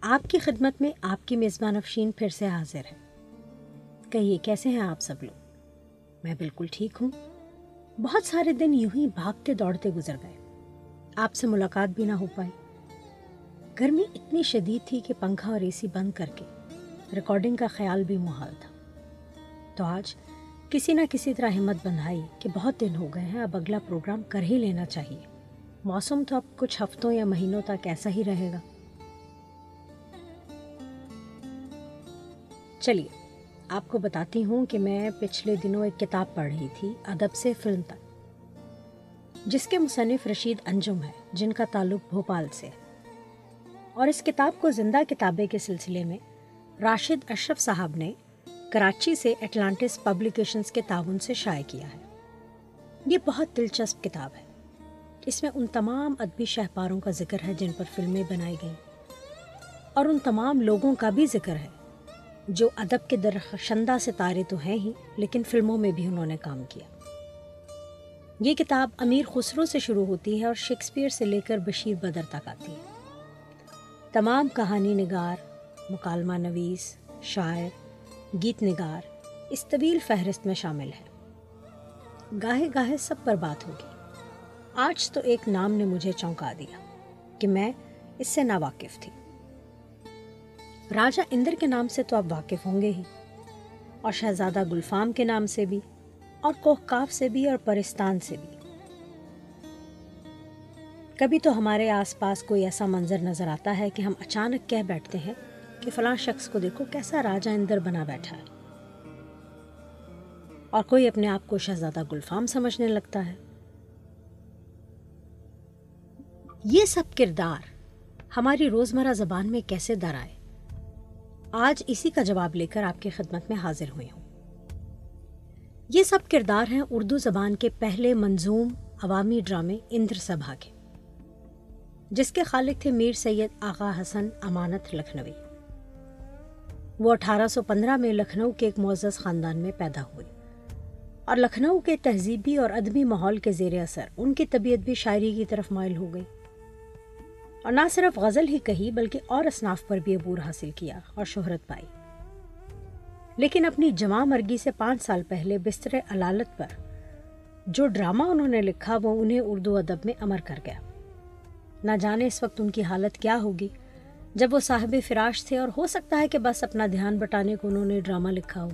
آپ کی خدمت میں آپ کی میزبان افشین پھر سے حاضر ہے کہیے، کیسے ہیں آپ سب لوگ؟ میں بالکل ٹھیک ہوں۔ بہت سارے دن یوں ہی بھاگتے دوڑتے گزر گئے۔ آپ سے ملاقات بھی نہ ہو پائی۔ گرمی اتنی شدید تھی کہ پنکھا اور اے سی بند کر کے ریکارڈنگ کا خیال بھی محال تھا۔ تو آج کسی نہ کسی طرح ہمت بندھائی کہ بہت دن ہو گئے ہیں، اب اگلا پروگرام کر ہی لینا چاہیے۔ موسم تو اب کچھ ہفتوں یا مہینوں تک ایسا ہی رہے گا۔ چلیے، آپ کو بتاتی ہوں کہ میں پچھلے دنوں ایک کتاب پڑھ رہی تھی، ادب سے فلم تک، جس کے مصنف رشید انجم ہے، جن کا تعلق بھوپال سے اور اس کتاب کو زندہ کتابیں کے سلسلے میں راشد اشرف صاحب نے کراچی سے اٹلانٹس پبلیکیشنز کے تعاون سے شائع کیا ہے۔ یہ بہت دلچسپ کتاب ہے۔ اس میں ان تمام ادبی شہپاروں کا ذکر ہے جن پر فلمیں بنائی گئیں۔ اور ان تمام لوگوں کا بھی ذکر ہے۔ جو ادب کے درخشندہ ستارے تو ہیں ہی، لیکن فلموں میں بھی انہوں نے کام کیا۔ یہ کتاب امیر خسرو سے شروع ہوتی ہے اور شیکسپیئر سے لے کر بشیر بدر تک آتی ہے۔ تمام کہانی نگار، مکالمہ نویس، شاعر، گیت نگار، اس طویل فہرست میں شامل ہے۔ گاہے گاہے سب پر بات ہوگی۔ آج تو ایک نام نے مجھے چونکا دیا کہ میں اس سے ناواقف تھی۔ راجہ اندر کے نام سے تو آپ واقف ہوں گے ہی۔ اور شہزادہ گلفام کے نام سے بھی، اور کوہکاف سے بھی، اور پرستان سے بھی۔ کبھی تو ہمارے آس پاس کوئی ایسا منظر نظر آتا ہے کہ ہم اچانک کہہ بیٹھتے ہیں کہ فلاں شخص کو دیکھو کیسا راجہ اندر بنا بیٹھا ہے۔ اور کوئی اپنے آپ کو شہزادہ گلفام سمجھنے لگتا ہے۔ یہ سب کردار ہماری روزمرہ زبان میں کیسے در آئے؟ آج اسی کا جواب لے کر آپ کی خدمت میں حاضر ہوئی ہوں۔ یہ سب کردار ہیں اردو زبان کے پہلے منظوم عوامی ڈرامے اندر سبھا کے، جس کے خالق تھے میر سید آغا حسن امانت لکھنوی۔ وہ اٹھارہ سو پندرہ میں لکھنؤ کے ایک معزز خاندان میں پیدا ہوئے۔ اور لکھنؤ کے تہذیبی اور ادبی ماحول کے زیر اثر ان کی طبیعت بھی شاعری کی طرف مائل ہو گئی۔ اور نہ صرف غزل ہی کہی بلکہ اور اصناف پر بھی عبور حاصل کیا اور شہرت پائی۔ لیکن اپنی جمع مرگی سے پانچ سال پہلے بستر علالت پر جو ڈرامہ انہوں نے لکھا وہ انہیں اردو ادب میں امر کر گیا۔ نہ جانے اس وقت ان کی حالت کیا ہوگی۔ جب وہ صاحب فراش تھے اور ہو سکتا ہے کہ بس اپنا دھیان بٹانے کو انہوں نے ڈرامہ لکھا ہو۔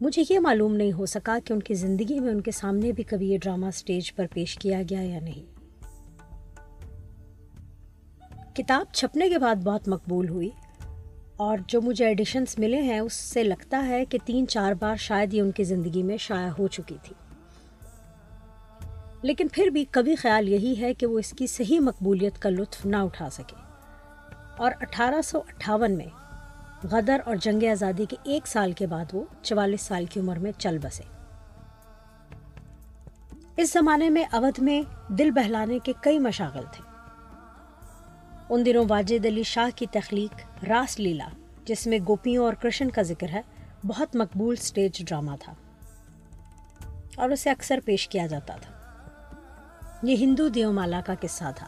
مجھے یہ معلوم نہیں ہو سکا کہ ان کی زندگی میں ان کے سامنے بھی کبھی یہ ڈرامہ سٹیج پر پیش کیا گیا یا نہیں۔ کتاب چھپنے کے بعد بہت مقبول ہوئی اور جو مجھے ایڈیشنس ملے ہیں، اس سے لگتا ہے کہ تین چار بار شاید یہ ان کی زندگی میں شائع ہو چکی تھی۔ لیکن پھر بھی کبھی خیال یہی ہے کہ وہ اس کی صحیح مقبولیت کا لطف نہ اٹھا سکے۔ اور اٹھارہ سو اٹھاون میں غدر اور جنگ آزادی کے ایک سال کے بعد وہ چوالیس سال کی عمر میں چل بسے۔ اس زمانے میں اودھ میں دل بہلانے کے کئی مشاغل تھے۔ ان دنوں واجد علی شاہ کی تخلیق راس لیلا، جس میں گوپیوں اور کرشن کا ذکر ہے، بہت مقبول سٹیج ڈرامہ تھا۔ اور اسے اکثر پیش کیا جاتا تھا۔ یہ ہندو دیو مالا کا قصہ تھا۔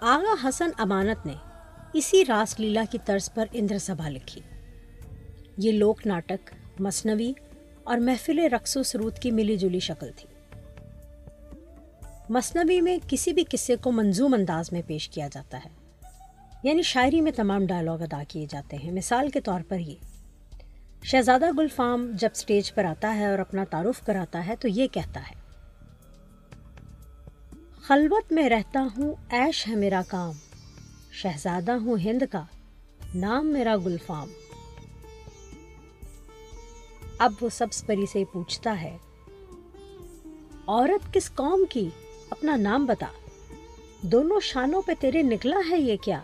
آغا حسن امانت نے اسی راس لیلا کی طرز پر اندر سبھا لکھی۔ یہ لوک ناٹک، مصنوی اور محفل رقص و سرود کی ملی جلی شکل تھی۔ مصنوعی میں کسی بھی قصے کو منظوم انداز میں پیش کیا جاتا ہے۔ یعنی شاعری میں تمام ڈائلاگ ادا کیے جاتے ہیں۔ مثال کے طور پر یہ۔ شہزادہ گل فام جب سٹیج پر آتا ہے اور اپنا تعارف کراتا ہے تو یہ کہتا ہے، خلوت میں رہتا ہوں ایش ہے میرا کام۔ شہزادہ ہوں ہند کا، نام میرا گلفام۔ اب وہ سبز پری سے پوچھتا ہے، عورت کس قوم کی؟ اپنا نام بتا۔ دونوں شانوں پہ تیرے نکلا ہے یہ کیا؟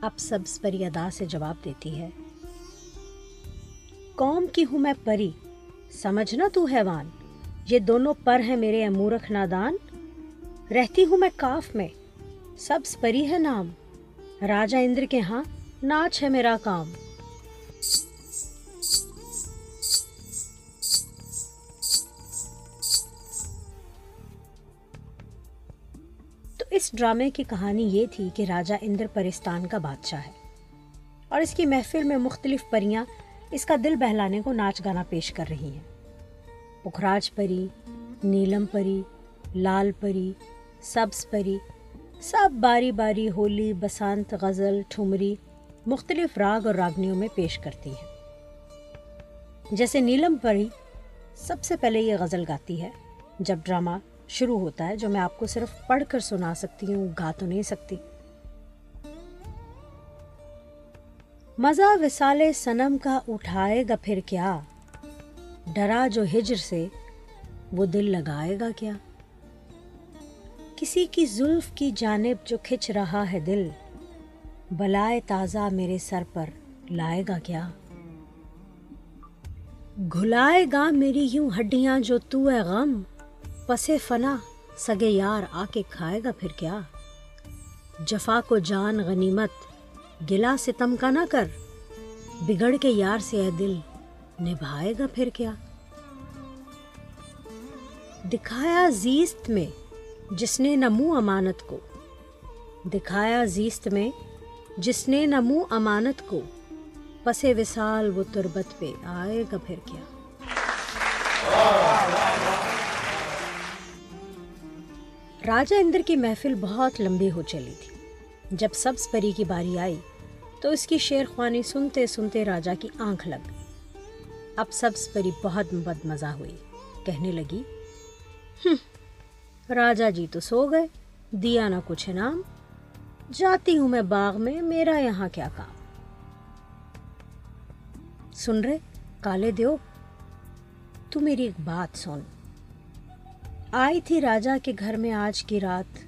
اب سبز پری ادا سے جواب دیتی ہے۔ قوم کی ہوں میں پری، سمجھنا تو حیوان، یہ دونوں پر ہیں میرے امورخ نادان۔ رہتی ہوں میں کاف میں، سبز پری ہے نام۔ راجا اندر کے ہاں ناچ ہے میرا کام۔ اس ڈرامے کی کہانی یہ تھی کہ راجہ اندر پرستان کا بادشاہ ہے اور اس کی محفل میں مختلف پریاں اس کا دل بہلانے کو ناچ گانا پیش کر رہی ہیں۔ پکھراج پری، نیلم پری، لال پری، سبز پری، سب باری باری ہولی، بسانت، غزل، ٹھمری مختلف راگ اور راگنیوں میں پیش کرتی ہیں۔ جیسے نیلم پری سب سے پہلے یہ غزل گاتی ہے، جب ڈرامہ شروع ہوتا ہے جو میں آپ کو صرف پڑھ کر سنا سکتی ہوں، گا تو نہیں سکتی۔ مزہ وسال سنم کا اٹھائے گا پھر کیا؟ ڈرا جو ہجر سے، وہ دل لگائے گا کیا؟ کسی کی زلف کی جانب جو کھچ رہا ہے دل، بلائے تازہ میرے سر پر لائے گا کیا؟ گھلائے گا میری یوں ہڈیاں جو تو ہے غم پسے فنا، سگے یار آ کے کھائے گا پھر کیا؟ جفا کو جان غنیمت گلا ستم کا نہ کر۔ بگڑ کے یار سے اے دل، نبھائے گا پھر کیا؟ دکھایا زیست میں جس نے نہ منہ امانت کو۔ دکھایا زیست میں جس نے نہ منہ امانت کو۔ پسے وسال وہ تربت پہ آئے گا پھر کیا؟ راجہ اندر کی محفل بہت لمبی ہو چلی تھی۔ جب سبز پری کی باری آئی، تو اس کی شیر خوانی سنتے سنتے راجہ کی آنکھ لگ اب سبز پری بہت بد مزہ ہوئی۔ کہنے لگی راجہ جی تو سو گئے، دیا نہ کچھ انعام۔ جاتی ہوں میں باغ میں، میرا یہاں کیا کام؟ سن رہے، کالے دیو، تو میری ایک بات سن۔ آئی تھی راجہ کے گھر میں آج کی رات۔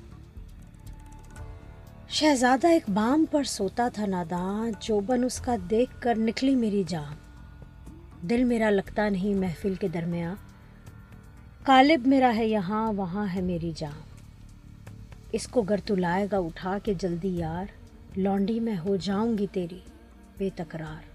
شہزادہ ایک بام پر سوتا تھا ناداں چوبن اس کا دیکھ کر نکلی میری جان۔ دل میرا لگتا نہیں محفل کے درمیان۔ کالب میرا ہے یہاں، وہاں ہے میری جان۔ اس کو گر تو لائے گا، اٹھا کے جلدی یار، لونڈی میں ہو جاؤں گی تیری بے تکرار۔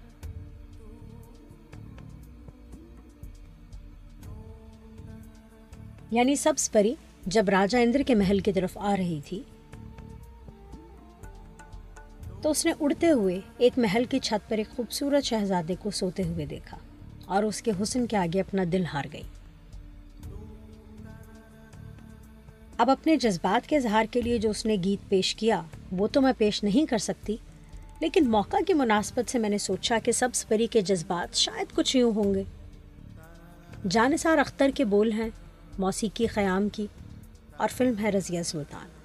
یعنی سبز پری جب راجہ اندر کے محل کی طرف آ رہی تھی، تو اس نے اڑتے ہوئے ایک محل کی چھت پر ایک خوبصورت شہزادے کو سوتے ہوئے دیکھا اور اس کے حسن کے آگے اپنا دل ہار گئی۔ اب اپنے جذبات کے اظہار کے لیے جو اس نے گیت پیش کیا، وہ تو میں پیش نہیں کر سکتی، لیکن موقع کی مناسبت سے میں نے سوچا کہ سبز پری کے جذبات شاید کچھ یوں ہوں گے۔ جانسار اختر کے بول ہیں موسیقی قیام کی اور فلم ہے رضیہ سلطان۔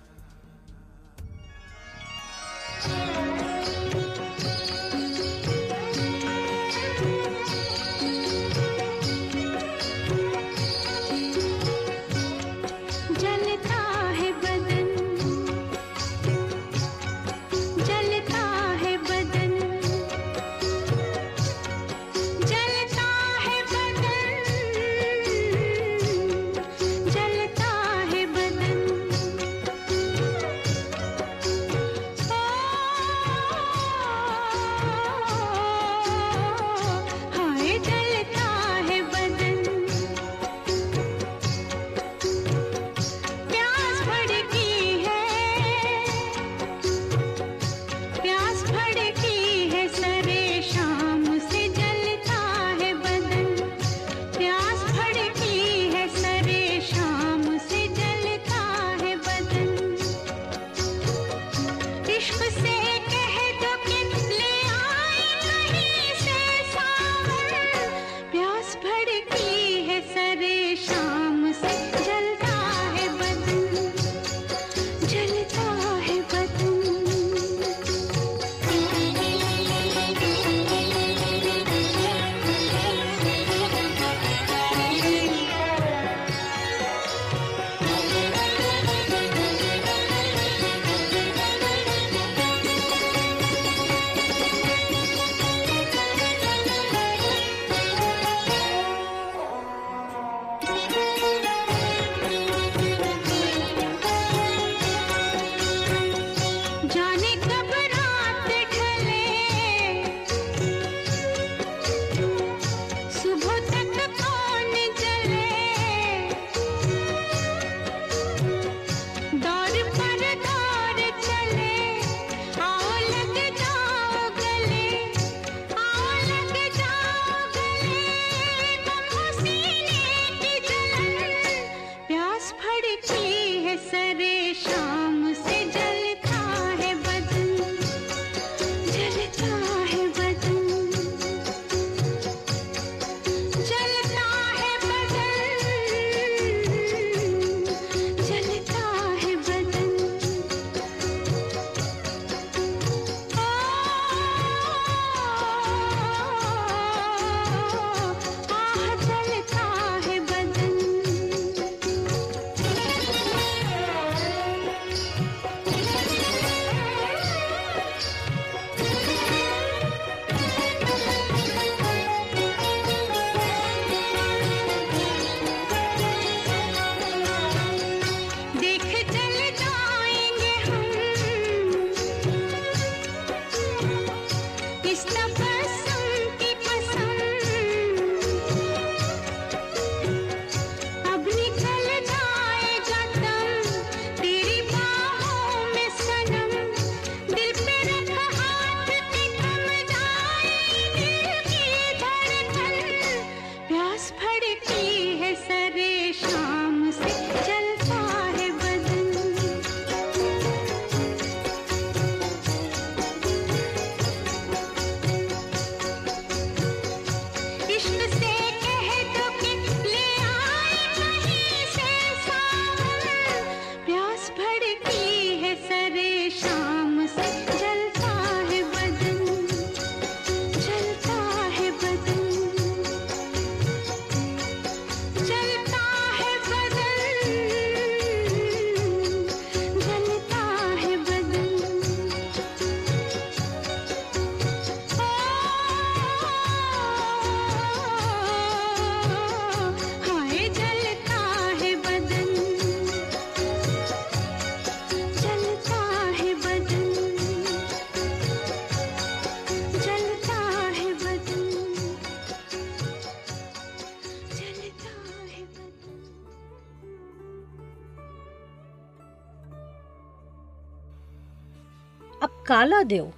کالا دیو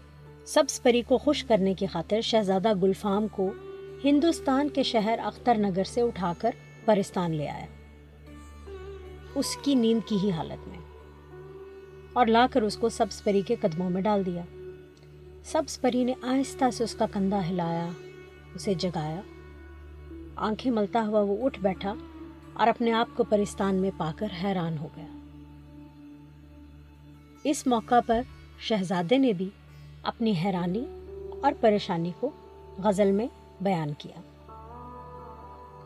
سبز پری کو خوش کرنے کی خاطر شہزادہ گلفام کو ہندوستان کے شہر اختر نگر سے اٹھا کر پرستان لے آیا۔ اس کی نیند کی ہی حالت میں۔ اور لا کر اس کو سبز پری کے قدموں میں ڈال دیا۔ سبز پری نے آہستہ سے اس کا کندھا ہلایا، اسے جگایا۔ آنکھیں ملتا ہوا وہ اٹھ بیٹھا اور اپنے آپ کو پرستان میں پا کر حیران ہو گیا۔ اس موقع پر شہزادے نے بھی اپنی حیرانی اور پریشانی کو غزل میں بیان کیا۔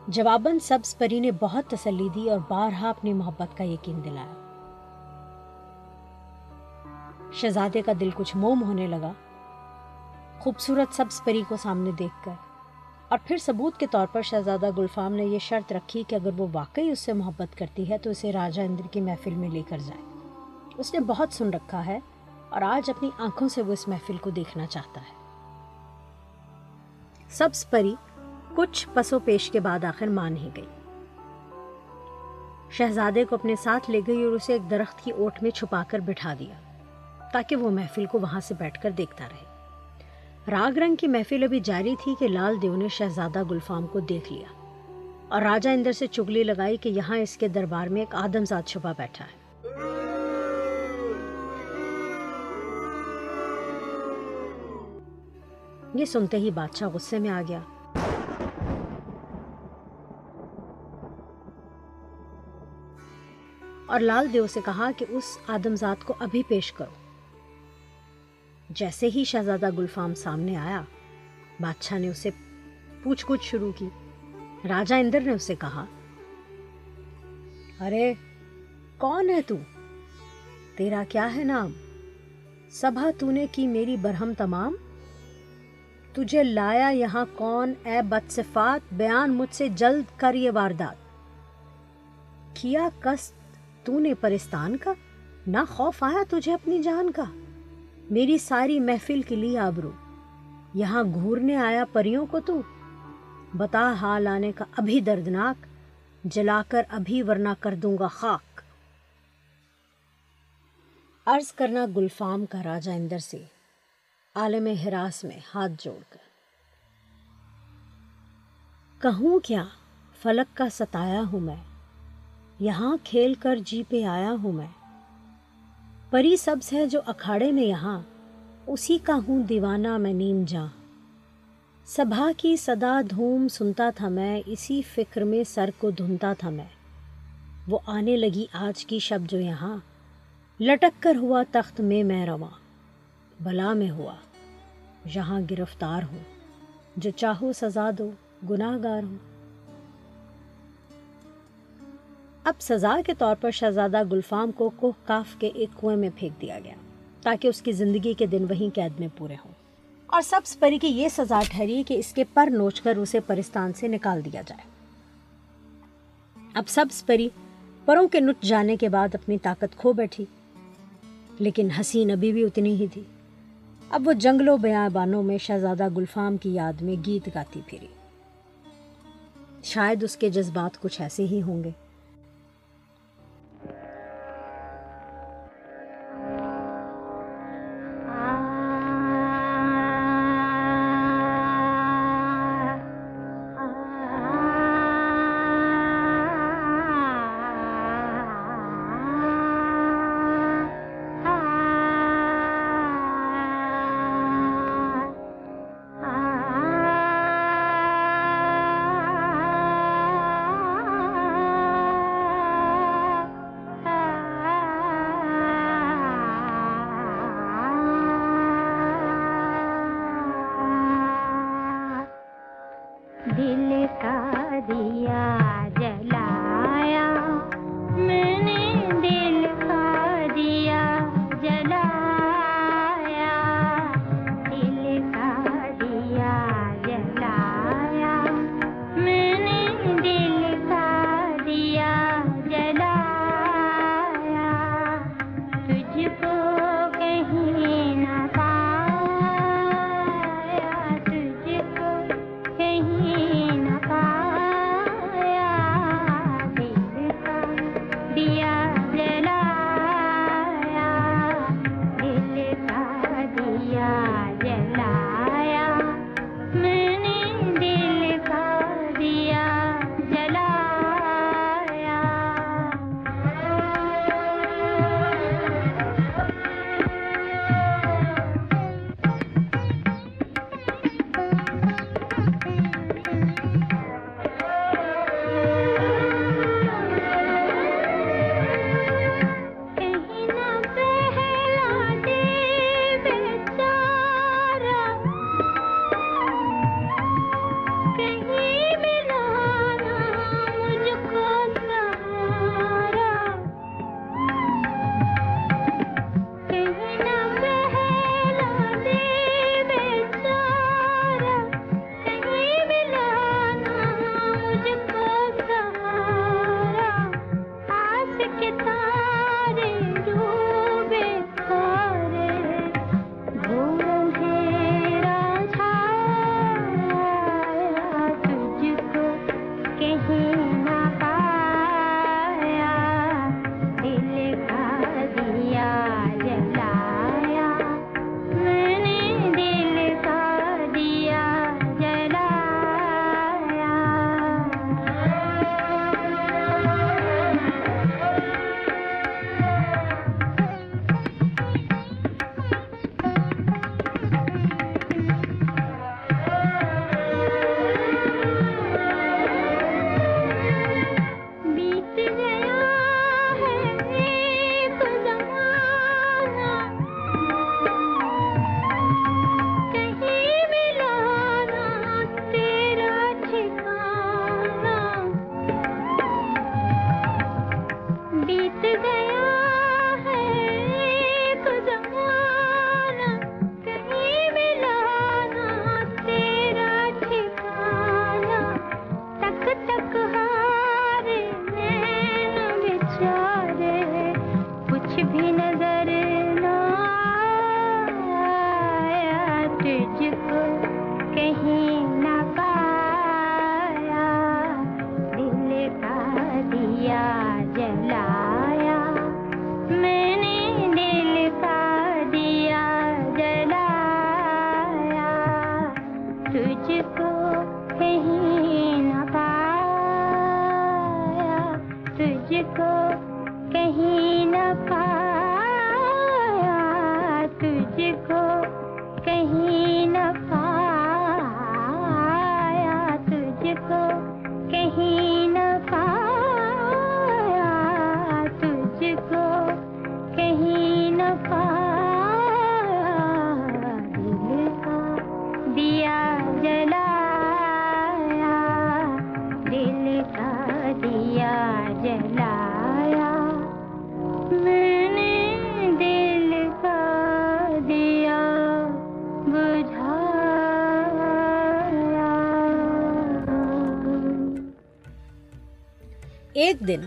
جواباً سبز پری نے بہت تسلی دی اور بارہا اپنی محبت کا یقین دلایا۔ شہزادے کا دل کچھ موم ہونے لگا۔ خوبصورت سبز پری کو سامنے دیکھ کر اور پھر ثبوت کے طور پر شہزادہ گلفام نے یہ شرط رکھی کہ اگر وہ واقعی اس سے محبت کرتی ہے تو اسے راجہ اندر کی محفل میں لے کر جائے۔ اس نے بہت سن رکھا ہے اور آج اپنی آنکھوں سے وہ اس محفل کو دیکھنا چاہتا ہے۔ سبز پری کچھ پسو پیش کے بعد آخر مان ہی گئی۔ شہزادے کو اپنے ساتھ لے گئی اور اسے ایک درخت کی اوٹ میں چھپا کر بٹھا دیا تاکہ وہ محفل کو وہاں سے بیٹھ کر دیکھتا رہے۔ راگ رنگ کی محفل ابھی جاری تھی کہ لال دیو نے شہزادہ گلفام کو دیکھ لیا اور راجہ اندر سے چگلی لگائی کہ یہاں اس کے دربار میں ایک آدم زاد چھپا بیٹھا ہے۔ یہ سنتے ہی بادشاہ غصے میں آ گیا۔ اور لال دیو سے کہا کہ اس آدمزاد کو ابھی پیش کرو۔ جیسے ہی شہزادہ گلفام سامنے آیا، بادشاہ نے اسے پوچھ گچھ شروع کی۔ راجہ اندر نے اسے کہا، ارے، کون ہے تو؟ تیرا کیا ہے نام؟ سبھا تو نے کی میری برہم تمام؟ تجھے لایا یہاں کون اے بدصفات؟ بیان مجھ سے جلد کر یہ واردات۔ کیا کس تو نے پرستان کا؟ نہ خوف آیا تجھے اپنی جان کا۔ میری ساری محفل کے لیے آبرو۔ یہاں گھورنے آیا پریوں کو تو۔ بتا حال آنے کا ابھی دردناک۔ جلا کر ابھی ورنہ کر دوں گا خاک۔ عرض کرنا گلفام کا راجہ اندر سے۔ عالم ہراس میں ہاتھ جوڑ کر۔ کہوں کیا، فلک کا ستایا ہوں میں، یہاں کھیل کر جی پہ آیا ہوں میں۔ پری سبز ہے جو اکھاڑے میں یہاں، اسی کا ہوں دیوانہ میں نیم جاں۔ سبھا کی صدا دھوم سنتا تھا میں، اسی فکر میں سر کو دھنتا تھا میں۔ وہ آنے لگی آج کی شب جو یہاں، لٹک کر ہوا تخت میں میں رواں۔ بلا میں ہوا۔ یہاں گرفتار ہوں۔ جو چاہو سزا دو گناہ گار ہوں۔ اب سزا کے طور پر شہزادہ گلفام کو کوہ کاف کے ایک کنویں میں پھینک دیا گیا، تاکہ اس کی زندگی کے دن وہیں قید میں پورے ہوں۔ اور سبز پری کی یہ سزا ٹھہری کہ اس کے پر نوچ کر اسے پرستان سے نکال دیا جائے۔ اب سبز پری پروں کے نٹ جانے کے بعد اپنی طاقت کھو بیٹھی، لیکن حسین ابھی بھی اتنی ہی تھی۔ اب وہ جنگلوں، بیابانوں میں شہزادہ گلفام کی یاد میں گیت گاتی پھری۔ شاید اس کے جذبات کچھ ایسے ہی ہوں گے۔ گئے ایک دن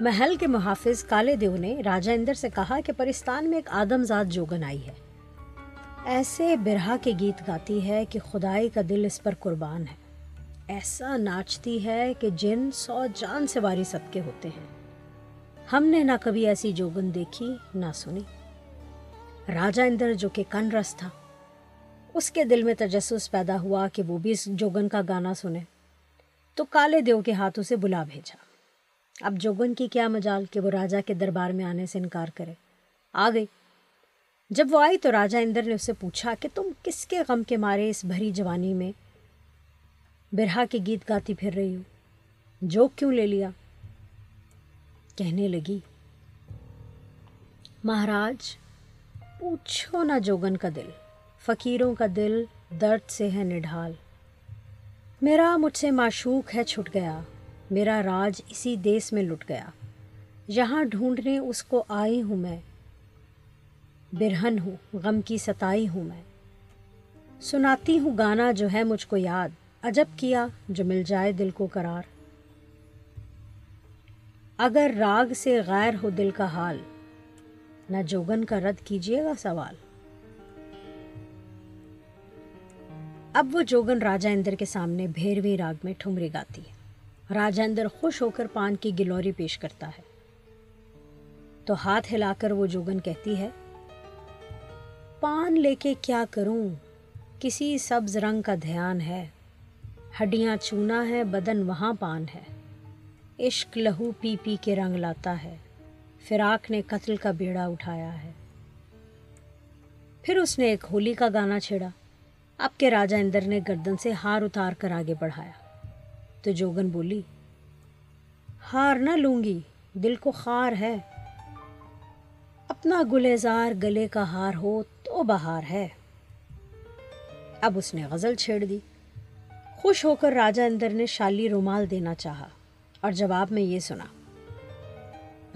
محل کے محافظ کالے دیو نے راجا اندر سے کہا کہ پرستان میں ایک آدم جوگن آئی ہے۔ ایسے برہا کے گیت گاتی ہے کہ خدائی کا دل اس پر قربان ہے۔ ایسا ناچتی ہے کہ جن سو جان سے واری سب کے ہوتے ہیں۔ ہم نے نہ کبھی ایسی جوگن دیکھی، نہ سنی۔ راجا اندر جو کہ کن رس تھا، اس کے دل میں تجسس پیدا ہوا کہ وہ بھی اس جوگن کا گانا سنے۔ تو کالے دیو کے ہاتھوں سے بلا بھیجا۔ اب جوگن کی کیا مجال کہ وہ راجا کے دربار میں آنے سے انکار کرے؟ آ گئی۔ جب وہ آئی تو راجا اندر نے اسے پوچھا کہ تم کس کے غم کے مارے اس بھری جوانی میں؟ برہا کے گیت گاتی پھر رہی ہو جو کیوں لے لیا؟ کہنے لگی۔ مہاراج، پوچھو نہ جوگن کا دل، فقیروں کا دل درد سے ہے نڈھال۔ میرا مجھ سے معشوق ہے چھٹ گیا۔ میرا راج اسی دیس میں لٹ گیا۔ یہاں ڈھونڈنے اس کو آئی ہوں میں۔ برہن ہوں، غم کی ستائی ہوں میں۔ سناتی ہوں گانا جو ہے مجھ کو یاد۔ عجب کیا جو مل جائے دل کو قرار۔ اگر راگ سے غیر ہو دل کا حال، نہ جوگن کا رد کیجیے گا سوال۔ اب وہ جوگن راجا اندر کے سامنے بھیرویں راگ میں ٹھمری گاتی ہے۔ راجا اندر خوش ہو کر پان کی گلوری پیش کرتا ہے۔ تو ہاتھ ہلا کر وہ جوگن کہتی ہے، پان لے کے کیا کروں؟ کسی سبز رنگ کا دھیان ہے۔ ہڈیاں چونا ہے، بدن وہاں پان ہے۔ عشق لہو پی پی کے رنگ لاتا ہے۔ فراق نے قتل کا بیڑا اٹھایا ہے۔ پھر اس نے ایک ہولی کا گانا چھیڑا۔ اب کے راجا اندر نے گردن سے ہار اتار کر آگے بڑھایا۔ تو جوگن بولی، ہار نہ لوں گی دل کو خار ہے۔ اپنا گلزار گلے کا ہار ہو تو بہار ہے۔ اب اس نے غزل چھیڑ دی۔ خوش ہو کر راجا اندر نے شالی رومال دینا چاہا اور جواب میں یہ سنا،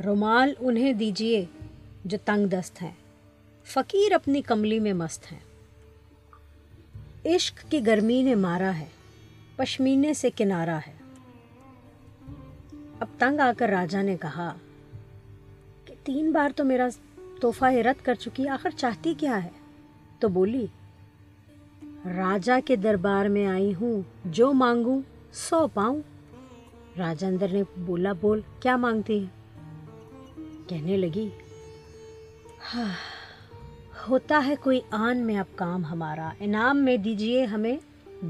رومال انہیں دیجیے جو تنگ دست ہیں، فقیر اپنی کملی میں مست ہیں۔ عشق کی گرمی نے مارا ہے۔ پشمینے سے کنارہ ہے۔ اب تنگ آ کر راجہ نے کہا کہ تین بار تو میرا تحفہ رد کر چکی، آخر چاہتی کیا ہے؟ تو بولی راجہ کے دربار میں آئی ہوں، جو مانگوں سو پاؤں۔ راجندر نے بولا، بول، کیا مانگتی ہے کہنے لگی ہوتا ہے کوئی آن میں اب کام ہمارا، انعام میں دیجیے ہمیں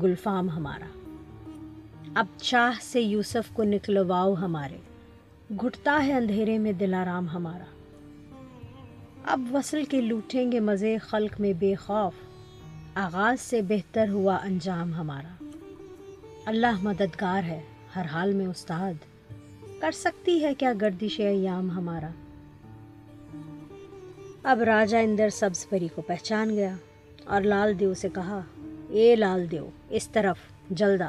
گلفام ہمارا۔ اب چاہ سے یوسف کو نکلواؤ ہمارے۔ گھٹتا ہے اندھیرے میں دلارام ہمارا۔ اب وصل کے لوٹیں گے مزے خلق میں بے خوف۔ آغاز سے بہتر ہوا انجام ہمارا۔ اللہ مددگار ہے، ہر حال میں استاد۔ کر سکتی ہے کیا گردش ایام ہمارا؟ اب راجہ اندر سبز پری کو پہچان گیا اور لال دیو سے کہا، اے لال دیو، اس طرف جلدا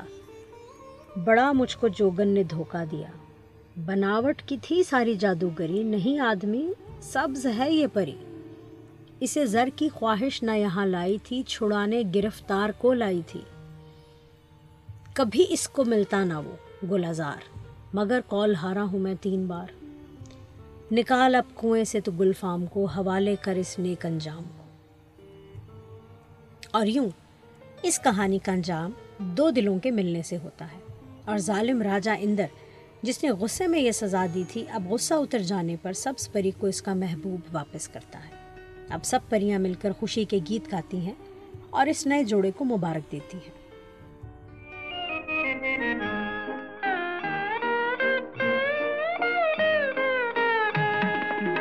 بڑا مجھ کو جوگن نے دھوکہ دیا۔ بناوٹ کی تھی ساری جادوگری، نہیں آدمی، سبز ہے یہ پری۔ اسے زر کی خواہش نہ یہاں لائی تھی، چھڑانے گرفتار کو لائی تھی۔ کبھی اس کو ملتا نہ وہ، گلازار۔ مگر کال ہارا ہوں میں تین بار۔ نکال اب کنویں سے تو گل فام کو، حوالے کر اس نیک انجام کو۔ اور یوں، اس کہانی کا انجام دو دلوں کے ملنے سے ہوتا ہے۔ اور ظالم راجہ اندر، جس نے غصے میں یہ سزا دی تھی، اب غصہ اتر جانے پر سبز پری کو اس کا محبوب واپس کرتا ہے۔ اب سب پریاں مل کر خوشی کے گیت گاتی ہیں اور اس نئے جوڑے کو مبارک دیتی ہیں۔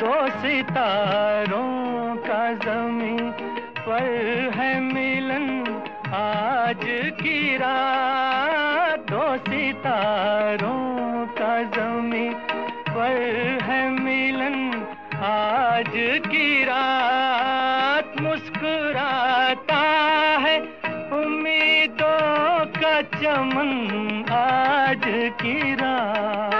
دو ستاروں کا زمین پر ہے ملن آج کی رات۔ یاروں کا زمین پر ہے ملن۔ آج کی رات مسکراتا ہے۔ امیدوں کا چمن آج کی رات۔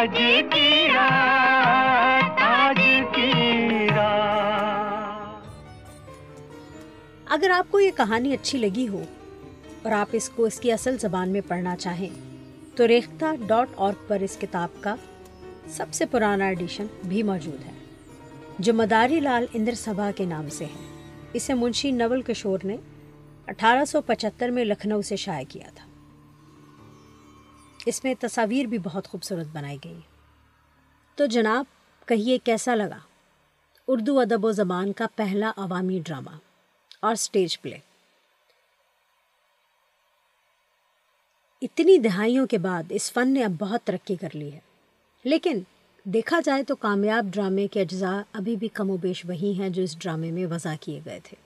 تاج کی رات، تاج کی رات۔ اگر آپ کو یہ کہانی اچھی لگی ہو اور آپ اس کو اس کی اصل زبان میں پڑھنا چاہیں، تو ریختہ ڈاٹ اورگ پر اس کتاب کا سب سے پرانا ایڈیشن بھی موجود ہے، جو مداری لال اندر سبھا کے نام سے ہے۔ اسے منشی نول کشور نے اٹھارہ سو پچہتر میں لکھنؤ سے شائع کیا تھا۔ اس میں تصاویر بھی بہت خوبصورت بنائی گئی۔ تو جناب، کہیے کیسا لگا؟ اردو ادب و زبان کا پہلا عوامی ڈرامہ اور سٹیج پلے۔ اتنی دہائیوں کے بعد اس فن نے اب بہت ترقی کر لی ہے۔ لیکن دیکھا جائے تو کامیاب ڈرامے کے اجزاء ابھی بھی کم و بیش وہی ہیں جو اس ڈرامے میں وضع کیے گئے تھے۔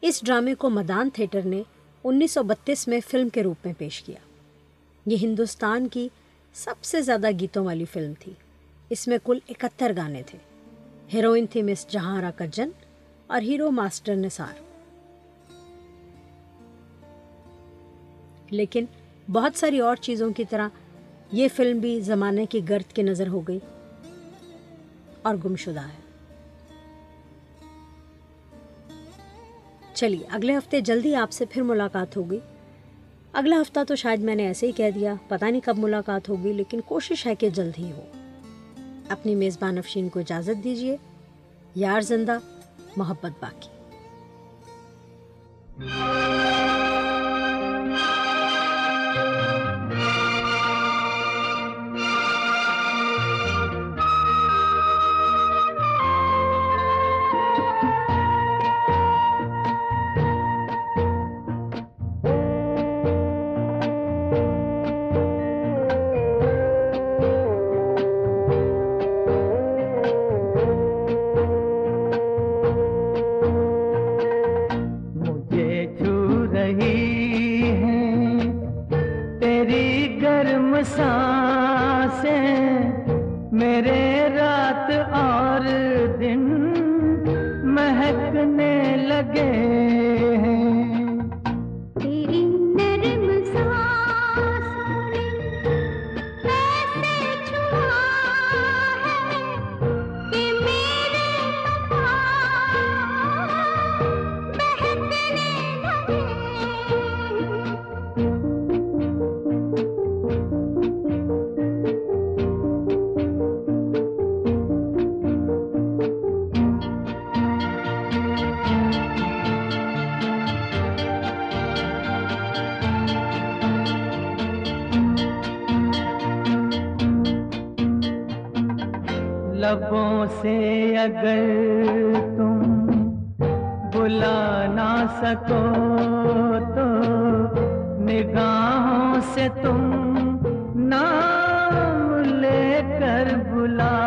اس ڈرامے کو مدان تھیٹر نے انیس سو بتیس میں فلم کے روپ میں پیش کیا۔ یہ ہندوستان کی سب سے زیادہ گیتوں والی فلم تھی۔ اس میں کل اکہتر گانے تھے۔ ہیروئن تھی مس جہاں کجن اور ہیرو ماسٹر نثار۔ لیکن بہت ساری اور چیزوں کی طرح یہ فلم بھی زمانے کی گرد کی نظر ہو گئی اور گمشدہ ہے۔ چلیے، اگلے ہفتے جلدی آپ سے پھر ملاقات ہوگی۔ اگلا ہفتہ تو شاید میں نے ایسے ہی کہہ دیا، پتہ نہیں کب ملاقات ہوگی، لیکن کوشش ہے کہ جلد ہی ہو۔ اپنی میزبان افشین کو اجازت دیجیے یار زندہ، محبت باقی۔ سانسیں میرے تم نام لے کر بلا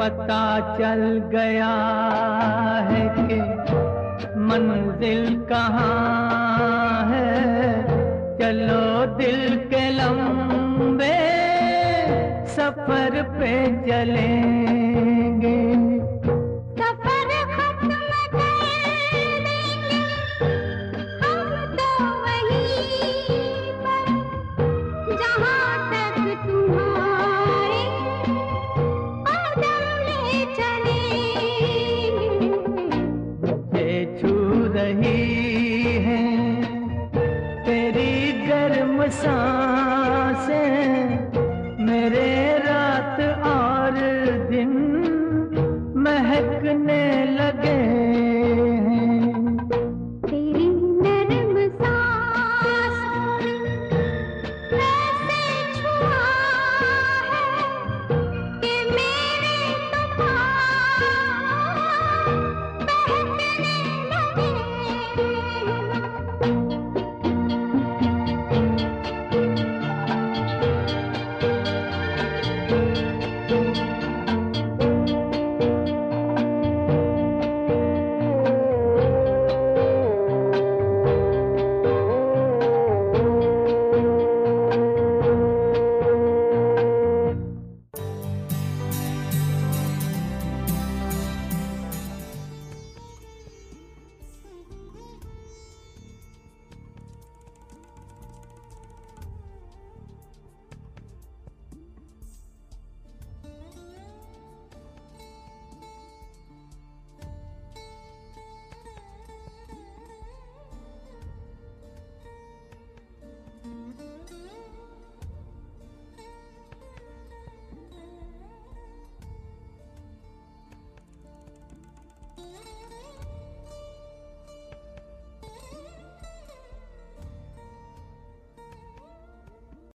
پتا چل گیا ہے کہ منزل کہاں ہے۔ چلو دل کے لمبے سفر پہ چلیں۔